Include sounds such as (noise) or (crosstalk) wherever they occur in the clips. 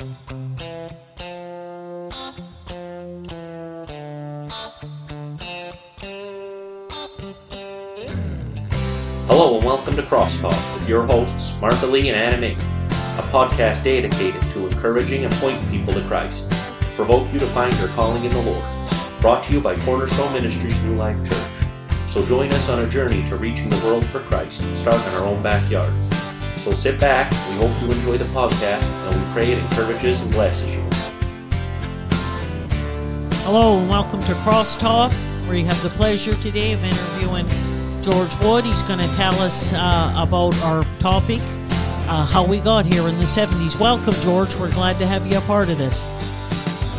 Hello and welcome to Crosstalk with your hosts Martha Lee and Anna a podcast dedicated to encouraging and pointing people to Christ, provoke you to find your calling in the Lord. Brought to you by Cornerstone Ministries New Life Church. So join us on a journey to reaching the world for Christ, starting in our own backyard. So sit back, we hope you enjoy the podcast, and we pray it encourages and blesses you. Hello and welcome to Crosstalk, where you have the pleasure today of interviewing George Wood. He's going to tell us uh, about our topic, uh, how we got here in the 70s. Welcome, George. We're glad to have you a part of this.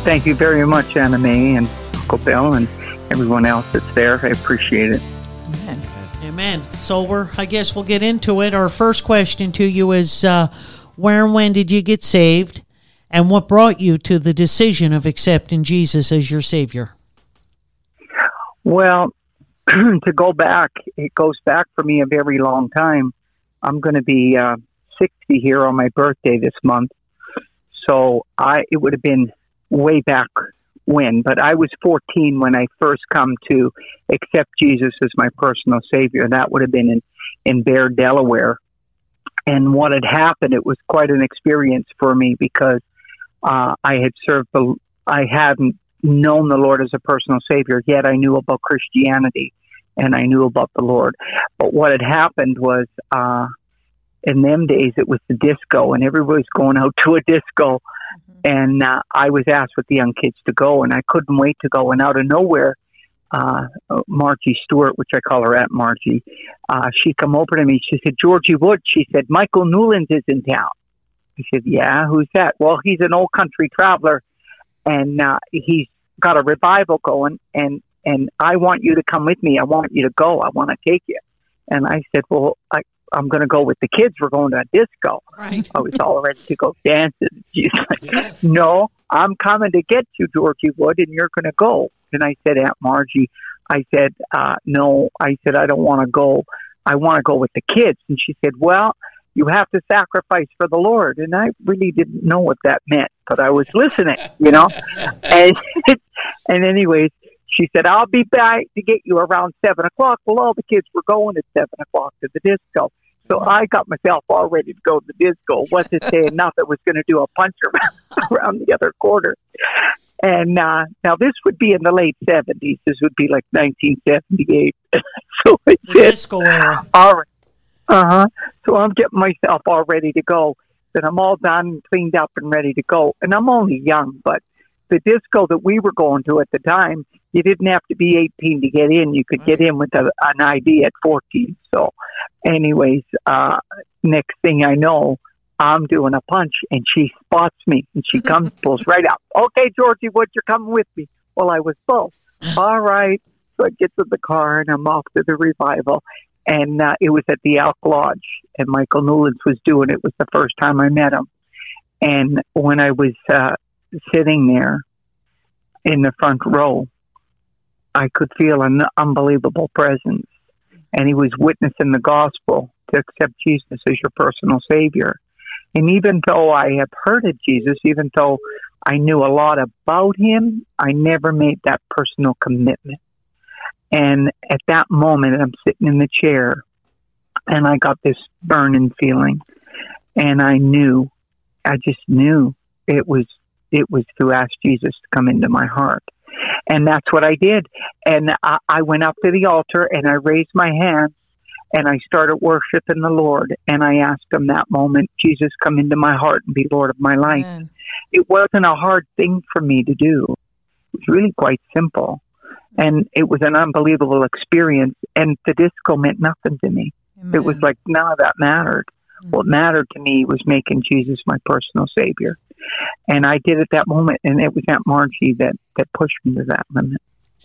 Thank you very much, Anna Mae and Uncle Bill and everyone else that's there. I appreciate it. Amen. Amen. So we're, I guess we'll get into it. Our first question to you is, uh, where and when did you get saved, and what brought you to the decision of accepting Jesus as your Savior? Well, (clears throat) to go back, it goes back for me a very long time. I'm going to be uh, 60 here on my birthday this month, so I it would have been way back when, but I was 14 when I first come to accept Jesus as my personal Savior. That would have been in in Bear, Delaware. And what had happened, it was quite an experience for me because uh, I had served the, I hadn't known the Lord as a personal Savior, yet I knew about Christianity and I knew about the Lord. But what had happened was, uh, in them days, it was the disco, and everybody's going out (laughs) to a disco. Mm-hmm. And uh, I was asked with the young kids to go, and I couldn't wait to go. And out of nowhere, uh, Margie Stewart, which I call her Aunt Margie, uh, she come over to me. She said, Georgie Wood. She said, Michael Newlands is in town. I said, Yeah, who's that? Well, he's an old country traveler, and uh, he's got a revival going, and and I want you to come with me. I want you to go. I want to take you. And I said, Well, I, I'm going to go with the kids. We're going to a disco. Right. I was all ready to go dancing. (laughs) She's like, No, I'm coming to get you, Georgie Wood, and you're going to go. And I said, Aunt Margie, I said, uh, No, I said, I don't want to go. I want to go with the kids. And she said, Well, you have to sacrifice for the Lord. And I really didn't know what that meant, but I was listening, you know? (laughs) and, (laughs) and anyways, she said, I'll be back to get you around seven o'clock. Well, all the kids were going at seven o'clock to the disco. So I got myself all ready to go to the disco. Wasn't saying (laughs) nothing was going to do a punch around, (laughs) around the other corner. And uh, now this would be in the late 70s. This would be like 1978. (laughs) so I said, disco era. all right. Uh huh. So I'm getting myself all ready to go. Then I'm all done, cleaned up, and ready to go. And I'm only young, but the disco that we were going to at the time, you didn't have to be 18 to get in. You could get in with a, an ID at 14. So, anyways, uh, next thing I know, I'm doing a punch, and she spots me, and she comes, (laughs) pulls right up. Okay, Georgie, what you're coming with me? Well, I was both. (sighs) All right. So I get to the car, and I'm off to the revival and uh, it was at the Elk Lodge, and Michael Newlands was doing it. it. Was the first time I met him, and when I was uh, sitting there in the front row, I could feel an unbelievable presence, and he was witnessing the gospel to accept Jesus as your personal savior. And even though I have heard of Jesus, even though I knew a lot about him, I never made that personal commitment. And at that moment, I'm sitting in the chair and I got this burning feeling. And I knew, I just knew it was, it was to ask Jesus to come into my heart. And that's what I did. And I, I went up to the altar and I raised my hands and I started worshiping the Lord. And I asked him that moment, Jesus, come into my heart and be Lord of my life. Amen. It wasn't a hard thing for me to do. It was really quite simple and it was an unbelievable experience. And the disco meant nothing to me. It was like none of that mattered. What mm-hmm. mattered to me was making Jesus my personal savior, and I did at that moment. And it was Aunt Margie that that pushed me to that limit.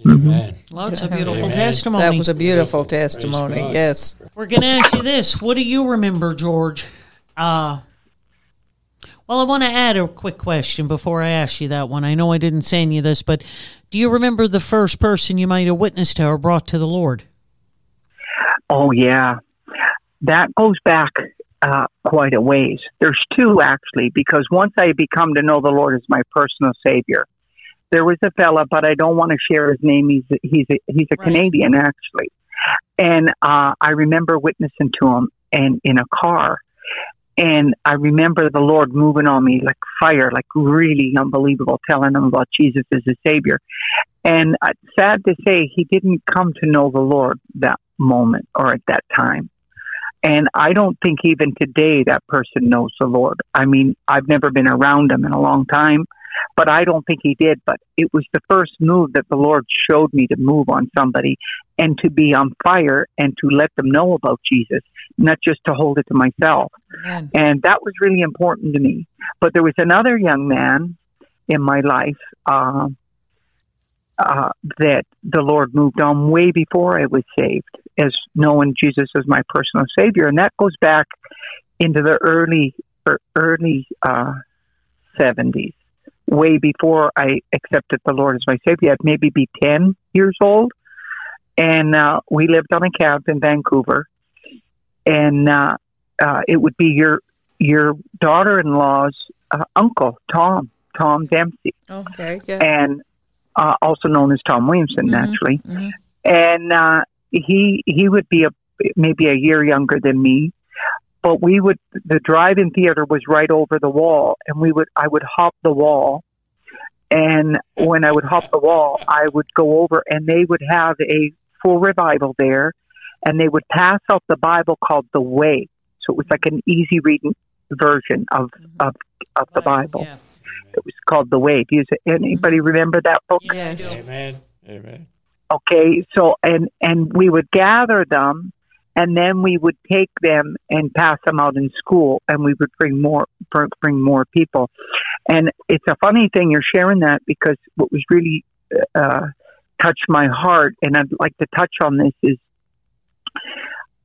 Amen. Well, it's a beautiful Amen. testimony. That was a beautiful Praise testimony. God. Yes. We're going to ask you this. What do you remember, George? Uh, well, I want to add a quick question before I ask you that one. I know I didn't send you this, but do you remember the first person you might have witnessed to or brought to the Lord? Oh yeah, that goes back uh, quite a ways. There's two actually, because once I become to know the Lord as my personal Savior, there was a fella, but I don't want to share his name. He's he's a, he's a Right. Canadian actually, and uh, I remember witnessing to him and in a car, and I remember the Lord moving on me like fire, like really unbelievable, telling him about Jesus as a Savior. And uh, sad to say, he didn't come to know the Lord that moment or at that time. And I don't think even today that person knows the Lord. I mean, I've never been around him in a long time, but I don't think he did. But it was the first move that the Lord showed me to move on somebody and to be on fire and to let them know about Jesus, not just to hold it to myself. Amen. And that was really important to me. But there was another young man in my life uh, uh, that the Lord moved on way before I was saved, as knowing Jesus as my personal Savior. And that goes back into the early, er, early uh, 70s, way before I accepted the Lord as my Savior. I'd maybe be 10 years old. And uh, we lived on a camp in Vancouver. And uh, uh, it would be your your daughter-in-law's uh, uncle, Tom, Tom Dempsey, Okay. Yeah. and uh, also known as Tom Williamson, Mhm. naturally. Mhm. And uh, he he would be a maybe a year younger than me, but we would the drive-in theater was right over the wall, and we would I would hop the wall. And when I would hop the wall, I would go over, and they would have a full revival there, and they would pass out the Bible called the Way. So it was like an easy reading version of of, of the Bible. Yeah. It was called the Way. Do you, anybody remember that book? Yes. Amen. Amen. Okay, so and and we would gather them, and then we would take them and pass them out in school, and we would bring more bring more people. And it's a funny thing you're sharing that because what was really uh, touched my heart, and I'd like to touch on this is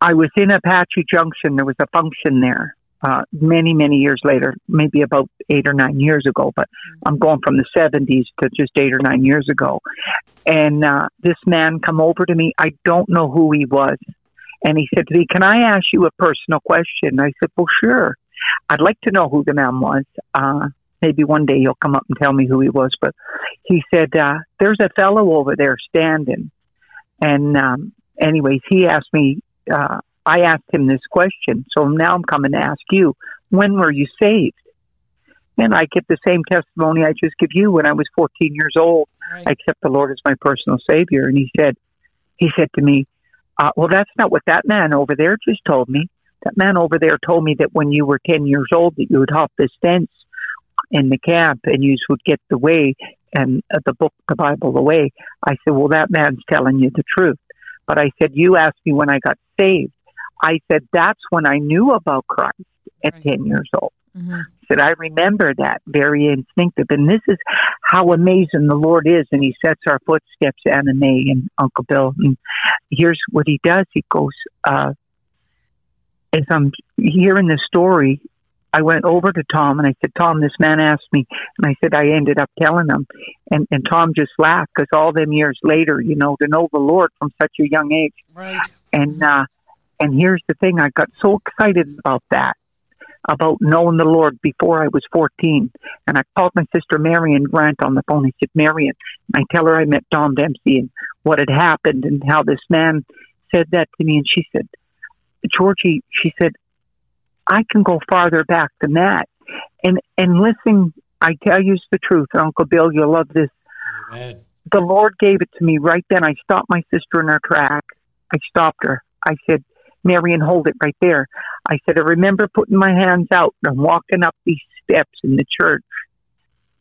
I was in Apache Junction. There was a function there. Uh, many, many years later, maybe about eight or nine years ago, but I'm going from the 70s to just eight or nine years ago and uh, this man come over to me. I don't know who he was, and he said to me, "Can I ask you a personal question?" I said, "Well, sure. I'd like to know who the man was. Uh, maybe one day he'll come up and tell me who he was." But he said, uh, "There's a fellow over there standing," and um, anyways, he asked me. Uh, I asked him this question, so now I'm coming to ask you: When were you saved? And I give the same testimony I just give you. When I was 14 years old, Right. I accept the Lord as my personal Savior. And he said, he said to me, uh, well, that's not what that man over there just told me. That man over there told me that when you were 10 years old, that you would hop this fence in the camp and you would get the way and uh, the book, the Bible, the way. I said, well, that man's telling you the truth. But I said, you asked me when I got saved. I said, that's when I knew about Christ at Right. 10 years old Mhm. said, I remember that very instinctive. And this is how amazing the Lord is. And He sets our footsteps, Anna Mae and Uncle Bill. And here's what He does He goes, uh, as I'm hearing this story, I went over to Tom and I said, Tom, this man asked me. And I said, I ended up telling him. And, and Tom just laughed because all them years later, you know, to know the Lord from such a young age. Right. And uh, and here's the thing: I got so excited about that, about knowing the Lord before I was 14. And I called my sister Marion Grant on the phone. I said, Marion, I tell her I met Tom Dempsey and what had happened and how this man said that to me. And she said, Georgie, she said, I can go farther back than that. And and listen, I tell you the truth, Uncle Bill, you'll love this Amen. the Lord gave it to me right then. I stopped my sister in her track. I stopped her. I said, Marion, hold it right there. I said, I remember putting my hands out and walking up these steps in the church.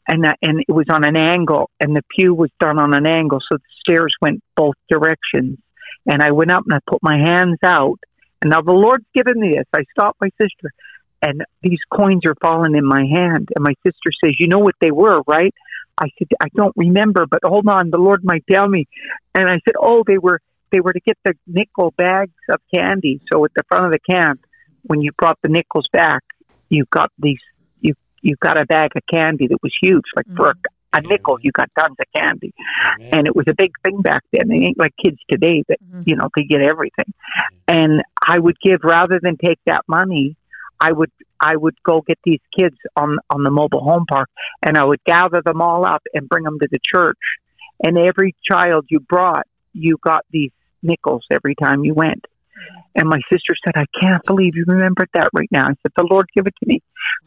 And, that, and it was on an angle, and the pew was done on an angle, so the stairs went both directions. And I went up and I put my hands out. And now the Lord's given me this. I stopped my sister, and these coins are falling in my hand. And my sister says, You know what they were, right? I said, I don't remember, but hold on, the Lord might tell me. And I said, Oh, they were they were to get the nickel bags of candy. So at the front of the camp, when you brought the nickels back, you got these you you got a bag of candy that was huge, like for a, a nickel, you got tons of candy, Amen. and it was a big thing back then. They ain't like kids today that Mhm. you know they get everything. And I would give rather than take that money. I would I would go get these kids on on the mobile home park, and I would gather them all up and bring them to the church. And every child you brought, you got these nickels every time you went. And my sister said, I can't believe you remembered that right now. I said, The Lord give it to me.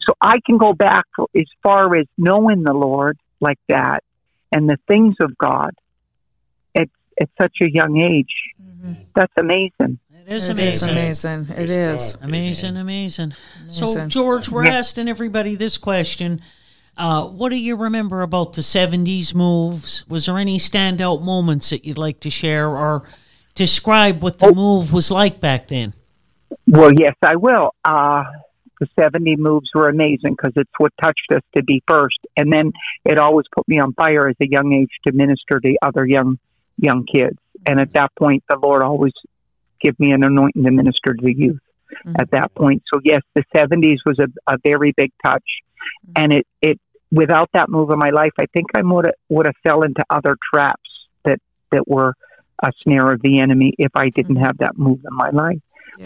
So I can go back as far as knowing the Lord like that and the things of God at, at such a young age. Mm-hmm. That's amazing. It is It amazing. is amazing. It Praise is. God. Amazing, amazing. So, George, we're Yeah. asking everybody this question. Uh, what do you remember about the 70s moves? Was there any standout moments that you'd like to share or describe what Oh. the move was like back then? Well, yes, I will. Uh, the 70 moves were amazing because it's what touched us to be first. And then it always put me on fire as a young age to minister to other young, young kids. And at that point, the Lord always give me an anointing to minister to the youth Mhm. at that point. So yes, the 70s was a, a very big touch. And it, it, without that move in my life, I think I would have, would have fell into other traps that, that were a snare of the enemy if I didn't have that move in my life.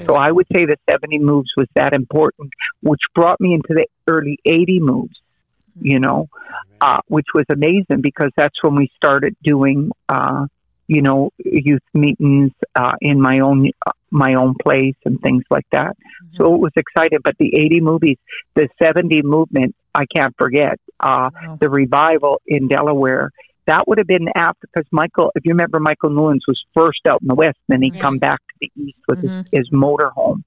So I would say the 70 moves was that important, which brought me into the early 80 moves, you know, uh, which was amazing because that's when we started doing, uh, you know, youth meetings uh, in my own uh, my own place and things like that. So it was exciting. But the 80 movies, the 70 movement, I can't forget. Uh, Wow. the revival in Delaware. That would have been after because Michael, if you remember, Michael Newlands was first out in the west, and then he Mhm. come back to the east with Mhm. his, his motorhome.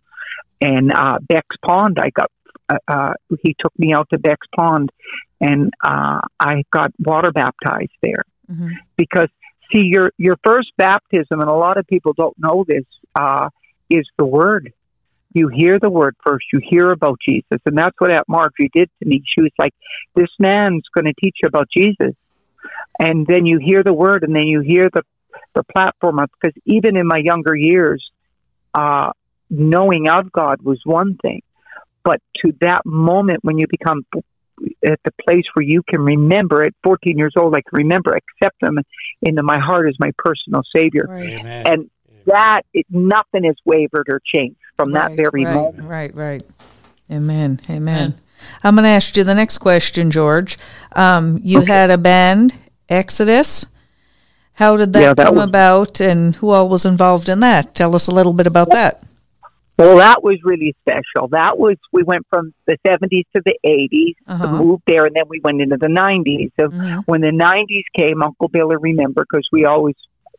And uh, Beck's Pond, I got. Uh, uh, he took me out to Beck's Pond, and uh, I got water baptized there Mhm. because see your your first baptism, and a lot of people don't know this, uh, is the word. You hear the word first. You hear about Jesus, and that's what Aunt Marjorie did to me. She was like, "This man's going to teach you about Jesus," and then you hear the word, and then you hear the the platform of because even in my younger years, uh, knowing of God was one thing, but to that moment when you become at the place where you can remember at 14 years old, I can remember, accept Him into my heart as my personal Savior, Right. Amen. and that it, nothing has wavered or changed from that very right, moment. Right, right. Amen. Amen. Amen. I'm going to ask you the next question, George. Um, you had a band, Exodus. How did that Yeah, that come was- about, and who all was involved in that? Tell us a little bit about that. Well, that was really special. That was we went from the 70s to the 80s, Uh-huh. moved there, and then we went into the 90s. So Mhm. when the 90s came, Uncle Bill will remember because we always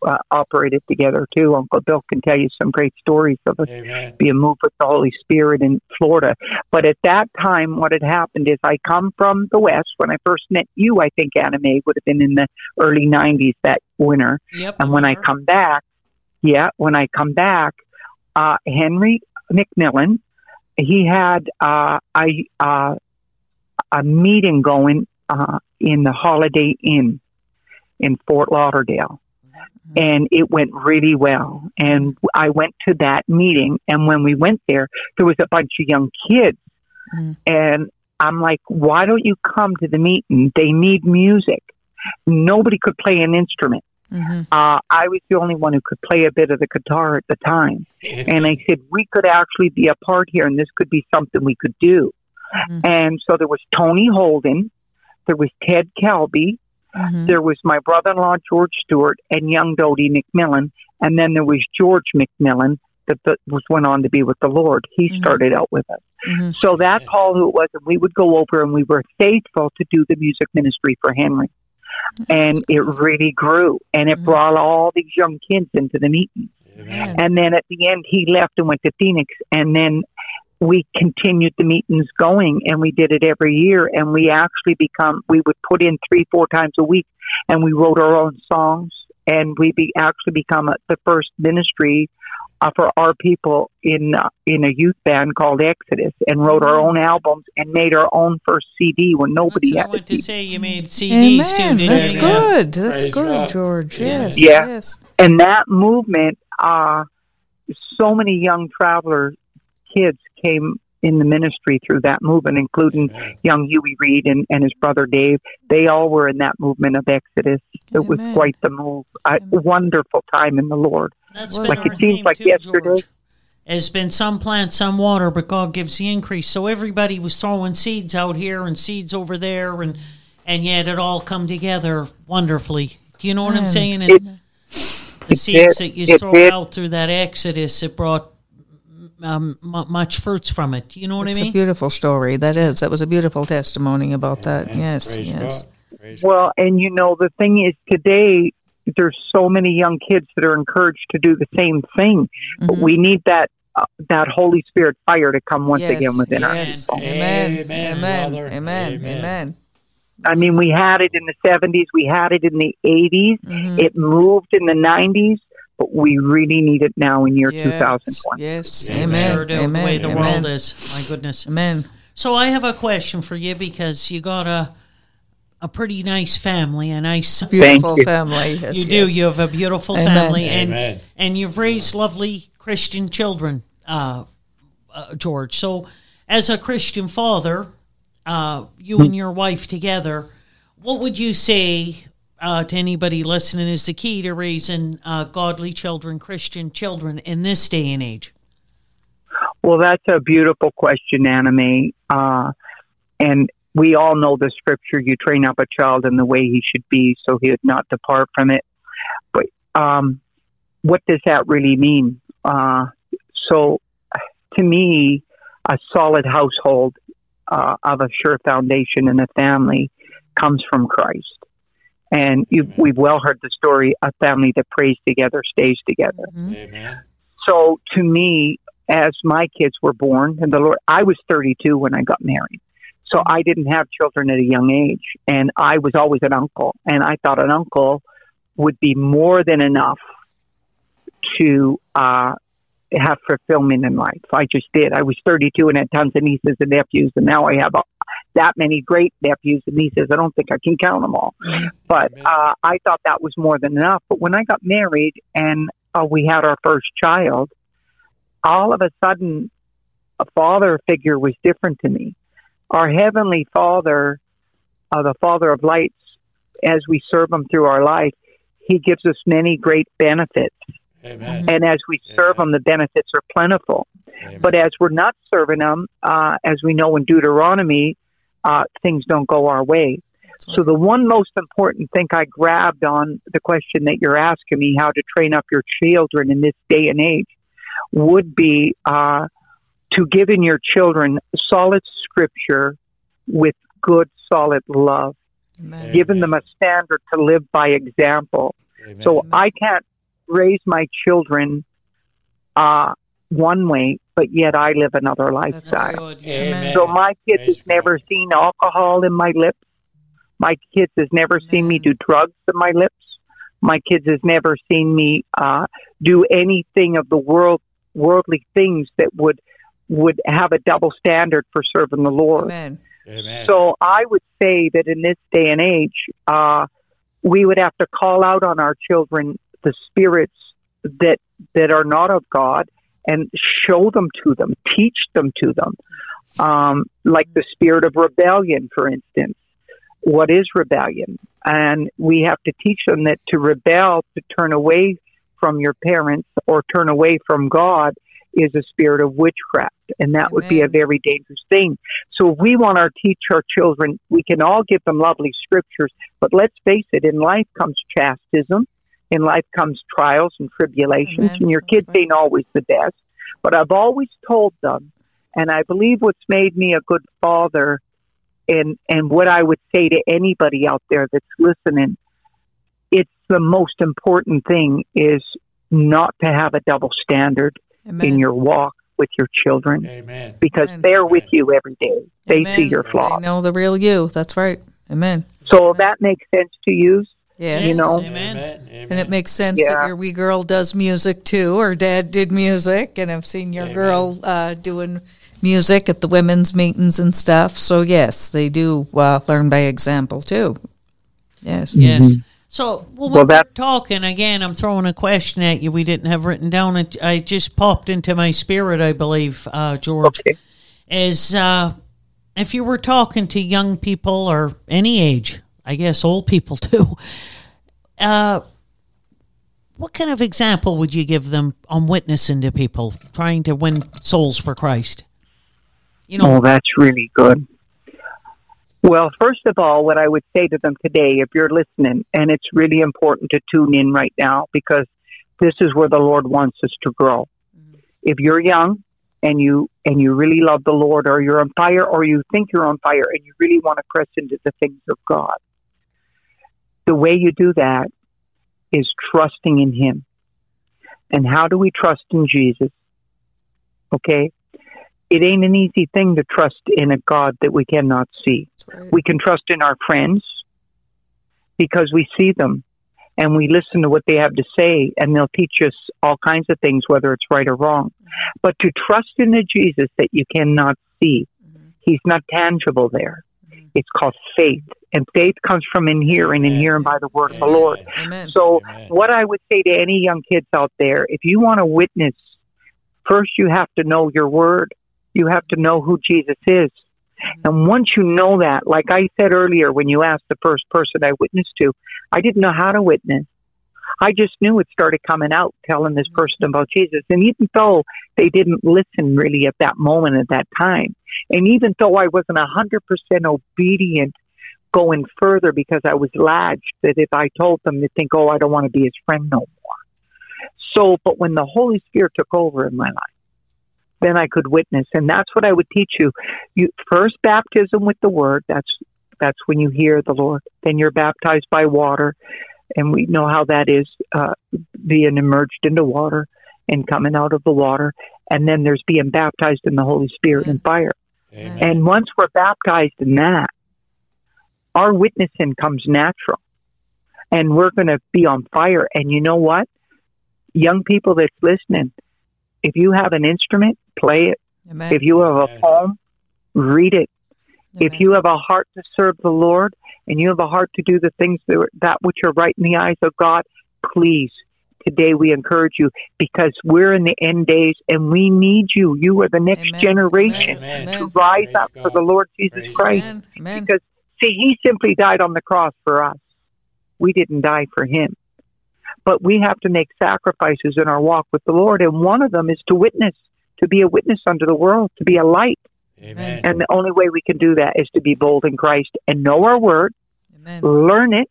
uh, operated together too. Uncle Bill can tell you some great stories of us Amen. being moved with the Holy Spirit in Florida. But at that time, what had happened is I come from the West. When I first met you, I think Anna Mae would have been in the early 90s that winter. Yep. And when I come back, yeah, when I come back, uh, Henry McMillan, he had uh, I uh, a meeting going uh, in the Holiday Inn in Fort Lauderdale. And it went really well. And I went to that meeting. And when we went there, there was a bunch of young kids. Mhm. And I'm like, why don't you come to the meeting? They need music. Nobody could play an instrument. Mhm. Uh, I was the only one who could play a bit of the guitar at the time. (laughs) And I said, we could actually be a part here and this could be something we could do. Mhm. And so there was Tony Holden, there was Ted Kelby, Mhm. there was my brother in law, George Stewart, and young Dodie McMillan. And then there was George McMillan that, that was went on to be with the Lord. He Mhm. started out with us. Mhm. So that's all who it was. And we would go over and we were faithful to do the music ministry for Henry. And it really grew. And it Mhm. brought all these young kids into the meeting. Amen. And then at the end, he left and went to Phoenix. And then we continued the meetings going and we did it every year. And we actually become, we would put in three, four times a week and we wrote our own songs. And we be, actually become a, the first ministry uh, for our people in uh, in a youth band called Exodus, and wrote our own albums and made our own first CD when nobody That's what I had a to say. You made CDs Amen. too, didn't That's you? good. That's Praise good, God. George. Yes. Yeah. Yes. and that movement, uh, so many young traveler kids came in the ministry through that movement, including Amen. young Huey Reed and, and his brother Dave. They all were in that movement of Exodus. It was quite the move. A Amen. wonderful time in the Lord. That's Like it seems like too, yesterday. George. Has been some plant, some water, but God gives the increase. So everybody was throwing seeds out here and seeds over there, and and yet it all come together wonderfully. Do you know what I'm saying? And It- the it seeds did- that you it throw did. out through that exodus, it brought um, much fruits from it. You know what It's I a mean? beautiful story. That is. That was a beautiful testimony about that. Yes. Praise yes. Well, and you know, the thing is today, there's so many young kids that are encouraged to do the same thing, but we need that uh, that Holy Spirit fire to come once yes. again within our yes. people. Amen. Amen, Amen. Amen. Amen. Amen. I mean, we had it in the 70s, we had it in the 80s, Mhm. it moved in the 90s, but we really need it now in year Yes. 2001. Yes. Amen. Amen. Sure do, Amen. the way the Amen. world is. My goodness. Amen. So I have a question for you because you got a a pretty nice family, a nice Beautiful you. family. Yes, you do. You have a beautiful Amen. family, and Amen. and you've raised lovely Christian children, uh, uh, George. So, as a Christian father, uh, you and your wife together, what would you say uh, to anybody listening is the key to raising uh, godly children, Christian children in this day and age? Well, that's a beautiful question, Anna Mae. Uh, and we all know the scripture you train up a child in the way he should be, so he would not depart from it. But um, what does that really mean? Uh, so, to me, a solid household uh, of a sure foundation in a family comes from Christ. And you've, we've well heard the story a family that prays together stays together. Amen. So to me, as my kids were born, and the Lord, I was 32 when I got married. So I didn't have children at a young age, and I was always an uncle, and I thought an uncle would be more than enough to uh, have fulfillment in life. I just did. I was 32 and had tons of nieces and nephews, and now I have that many great nephews and nieces. I don't think I can count them all. But uh, I thought that was more than enough. But when I got married and uh, we had our first child, all of a sudden, a father figure was different to me. Our heavenly Father, uh, the Father of lights, as we serve Him through our life, He gives us many great benefits. Amen. And as we serve Him, the benefits are plentiful. Amen. But as we're not serving Him, uh, as we know in Deuteronomy, uh, things don't go our way. So the one most important thing I grabbed on the question that you're asking me, how to train up your children in this day and age, would be uh, to give in your children solid scripture with good, solid love, Amen. giving them a standard to live by example. Amen. So I can't raise my children uh, one way, but yet I live another That's lifestyle. Yeah. So my kids Praise has never seen alcohol in my lips. My kids has never seen me do drugs in my lips. My kids has never seen me uh, do anything of the world worldly things that would would have a double standard for serving the Lord. Amen. Amen. So I would say that in this day and age, uh, we would have to call out on our children the spirits that that are not of God and show them to them, teach them to them. Um, like the spirit of rebellion, for instance. What is rebellion? And we have to teach them that to rebel, to turn away from your parents or turn away from God, is a spirit of witchcraft. And that would be a very dangerous thing. So we want to teach our children, we can all give them lovely scriptures, but let's face it, in life comes chastism, in life comes trials and tribulations, Amen. and your kids ain't always the best. But I've always told them, and I believe what's made me a good father, and and what I would say to anybody out there that's listening, it's the most important thing is not to have a double standard Amen. in your walk with your children Amen. because Amen. they're with you every day. They Amen. see your flaws. They flaws. know the real you. That's right. Amen. So that makes sense to use. Yes. You know, Amen. Amen. And it makes sense Yeah. that your wee girl does music too, or dad did music, and I've seen your Amen. girl uh, doing music at the women's meetings and stuff. So yes, they do uh, learn by example too. Yes. Yes. So, well, when Well, that- we're talking again, I'm throwing a question at you. We didn't have written down. It, I just popped into my spirit, I believe, uh, George. Okay. Is uh, if you were talking to young people or any age, I guess old people (laughs) too. Uh, what kind of example would you give them on witnessing to people, trying to win souls for Christ? You know, Oh, that's really good. Well, first of all, what I would say to them today, if you're listening, and it's really important to tune in right now because this is where the Lord wants us to grow. If you're young and you and you really love the Lord, or you're on fire, or you think you're on fire, and you really want to press into the things of God, the way you do that is trusting in Him. And how do we trust in Jesus? Okay, it ain't an easy thing to trust in a God that we cannot see. Right. We can trust in our friends because we see them and we listen to what they have to say and they'll teach us all kinds of things, whether it's right or wrong. But to trust in a Jesus that you cannot see, mm-hmm. he's not tangible there. It's called faith. And faith comes from in hearing and hearing by the word of the Lord. Amen. So, Amen. what I would say to any young kids out there, if you want to witness, first you have to know your word. You have to know who Jesus is. And once you know that, like I said earlier, when you asked the first person I witnessed to, I didn't know how to witness. I just knew it started coming out, telling this person about Jesus. And even though they didn't listen really at that moment, at that time, and even though I wasn't a 100% obedient going further because I was latched that if I told them to think, oh, I don't want to be his friend no more. So, but when the Holy Spirit took over in my life, then I could witness, and that's what I would teach you. You first baptism with the Word. That's that's when you hear the Lord. Then you're baptized by water, and we know how that is uh, being immersed into water and coming out of the water. And then there's being baptized in the Holy Spirit and fire. Amen. And once we're baptized in that, our witnessing comes natural. And we're going to be on fire. And you know what? Young people that's listening, if you have an instrument, play it. Amen. If you have a poem, read it. If you have a heart to serve the Lord and you have a heart to do the things that, are- that which are right in the eyes of God, please, today we encourage you because we're in the end days and we need you. You are the next Amen. generation Amen. to Amen. rise Praise up for the Lord Jesus Praise Christ. Amen. Amen. Because, see, He simply died on the cross for us. We didn't die for Him. But we have to make sacrifices in our walk with the Lord, and one of them is to witness, to be a witness unto the world, to be a light. Amen. And the only way we can do that is to be bold in Christ and know our word, Amen. learn it,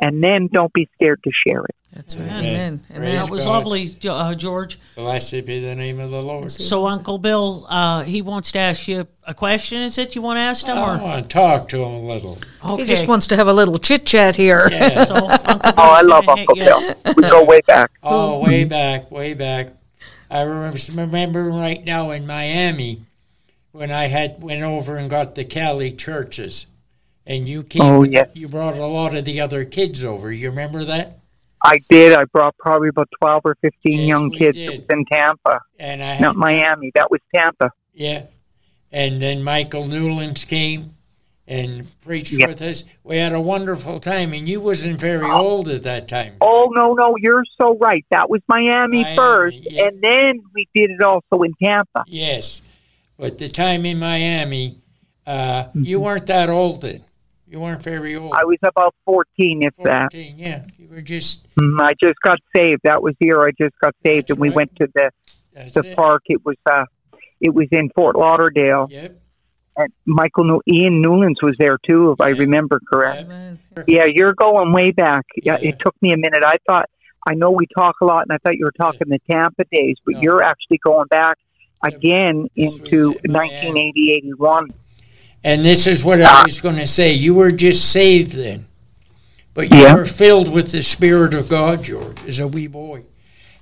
and then don't be scared to share it. That's right. Amen. Amen. Amen. that was God. lovely, Jo- uh, George. Blessed be the name of the Lord. So, Uncle Bill, uh, he wants to ask you a question. Is it you want to ask him, I or want to talk to him a little. okay? He just wants to have a little chit chat here. Yeah. (laughs) So, Uncle Oh, I love gonna- Uncle yes. Bill. We go way back. Oh, way back, way back. I remember, remember right now in Miami when I had went over and got the Cali churches, and you came. Oh, yes. You brought a lot of the other kids over. You remember that? I did. I brought probably about 12 or 15 Yes, young kids. in Tampa, And I had, not Miami. That was Tampa. yeah. And then Michael Newlands came and preached Yeah. with us. We had a wonderful time, and you wasn't very oh. old at that time. Oh, no, no, you're so right. That was Miami, Miami, first, yeah. and then we did it also in Tampa. Yes, but the time in Miami, uh, Mm-hmm. you weren't that old then. You weren't very old. I was about 14, if that. 14, yeah. You were just, Mm, I just got saved. That was the year I just got saved, and we right. went to the that's the it. park. It was uh, it was in Fort Lauderdale, Yep. and Michael New- Ian Newlands was there too, if I remember correct. Amen. Yeah, you're going way back. Yeah, Yeah. it took me a minute. I thought I know we talk a lot, and I thought you were talking the Tampa days, but No. you're actually going back again into in 1980, 81. And this is what Ah. I was going to say. You were just saved then, but you Yeah. were filled with the Spirit of God, George, as a wee boy,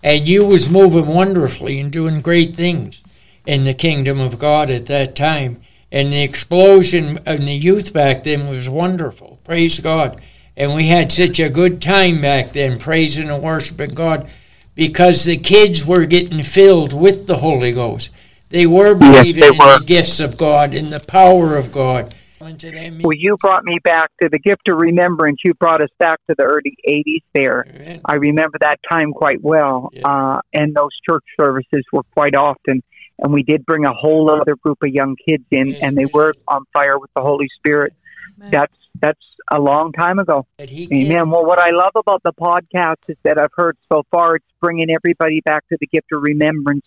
and you was moving wonderfully and doing great things in the kingdom of God at that time. And the explosion in the youth back then was wonderful. Praise God. And we had such a good time back then, praising and worshiping God, because the kids were getting filled with the Holy Ghost. They were Yes, believing they in were. the gifts of God and the power of God. Well, you brought me back to the gift of remembrance. You brought us back to the early 80s there. Amen. I remember that time quite well. Yeah. Uh, and those church services were quite often. And we did bring a whole other group of young kids in, Yes, and they we were on fire with the Holy Spirit. Amen. That's that's a long time ago. That he can- Amen. Well, what I love about the podcast is that I've heard so far, it's bringing everybody back to the gift of remembrance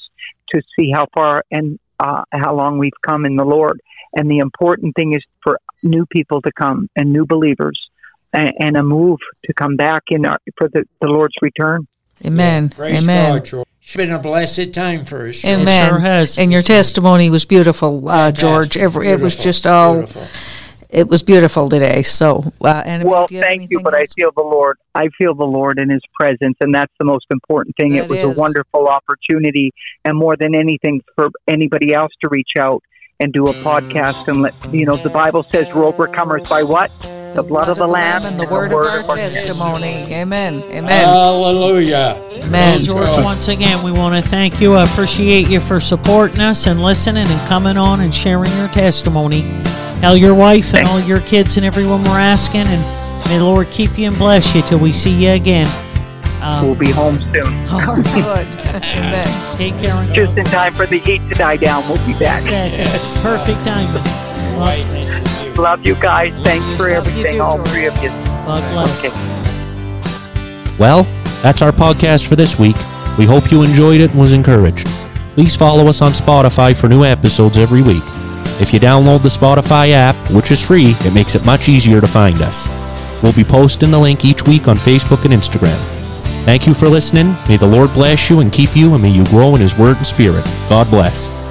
to see how far and uh, how long we've come in the Lord. And the important thing is for new people to come and new believers and, and a move to come back in our, for the, the Lord's return. Amen. Praise Amen. God, George. It's been a blessed time for us. George. Amen. sure has. And your testimony was beautiful, uh, George. Fantastic. Every, it was just all. Beautiful. It was beautiful today. So, uh, and Well, you thank you, anything but I feel the Lord. I feel the Lord in His presence, and that's the most important thing. That it was is. a wonderful opportunity, and more than anything, for anybody else to reach out and do a podcast and let you know. The Bible says, "We're overcomers by what? The, blood, of the Lamb and the word of our testimony. Amen. Amen. Hallelujah. Amen. George, once again, we want to thank you. I appreciate you for supporting us and listening and coming on and sharing your testimony. Tell your wife and all your kids and everyone we're asking, and may the Lord keep you and bless you till we see you again. We'll Um, be home soon, all right, (laughs) Good. Amen. take care. And just in time for the heat to die down. We'll be back. Exactly. Perfect timing. Right, nice you. Love you guys. Thanks for Love everything, too, all George. three of you. God bless. Okay. Well, that's our podcast for this week. We hope you enjoyed it and was encouraged. Please follow us on Spotify for new episodes every week. If you download the Spotify app, which is free, it makes it much easier to find us. We'll be posting the link each week on Facebook and Instagram. Thank you for listening. May the Lord bless you and keep you, and may you grow in His Word and Spirit. God bless.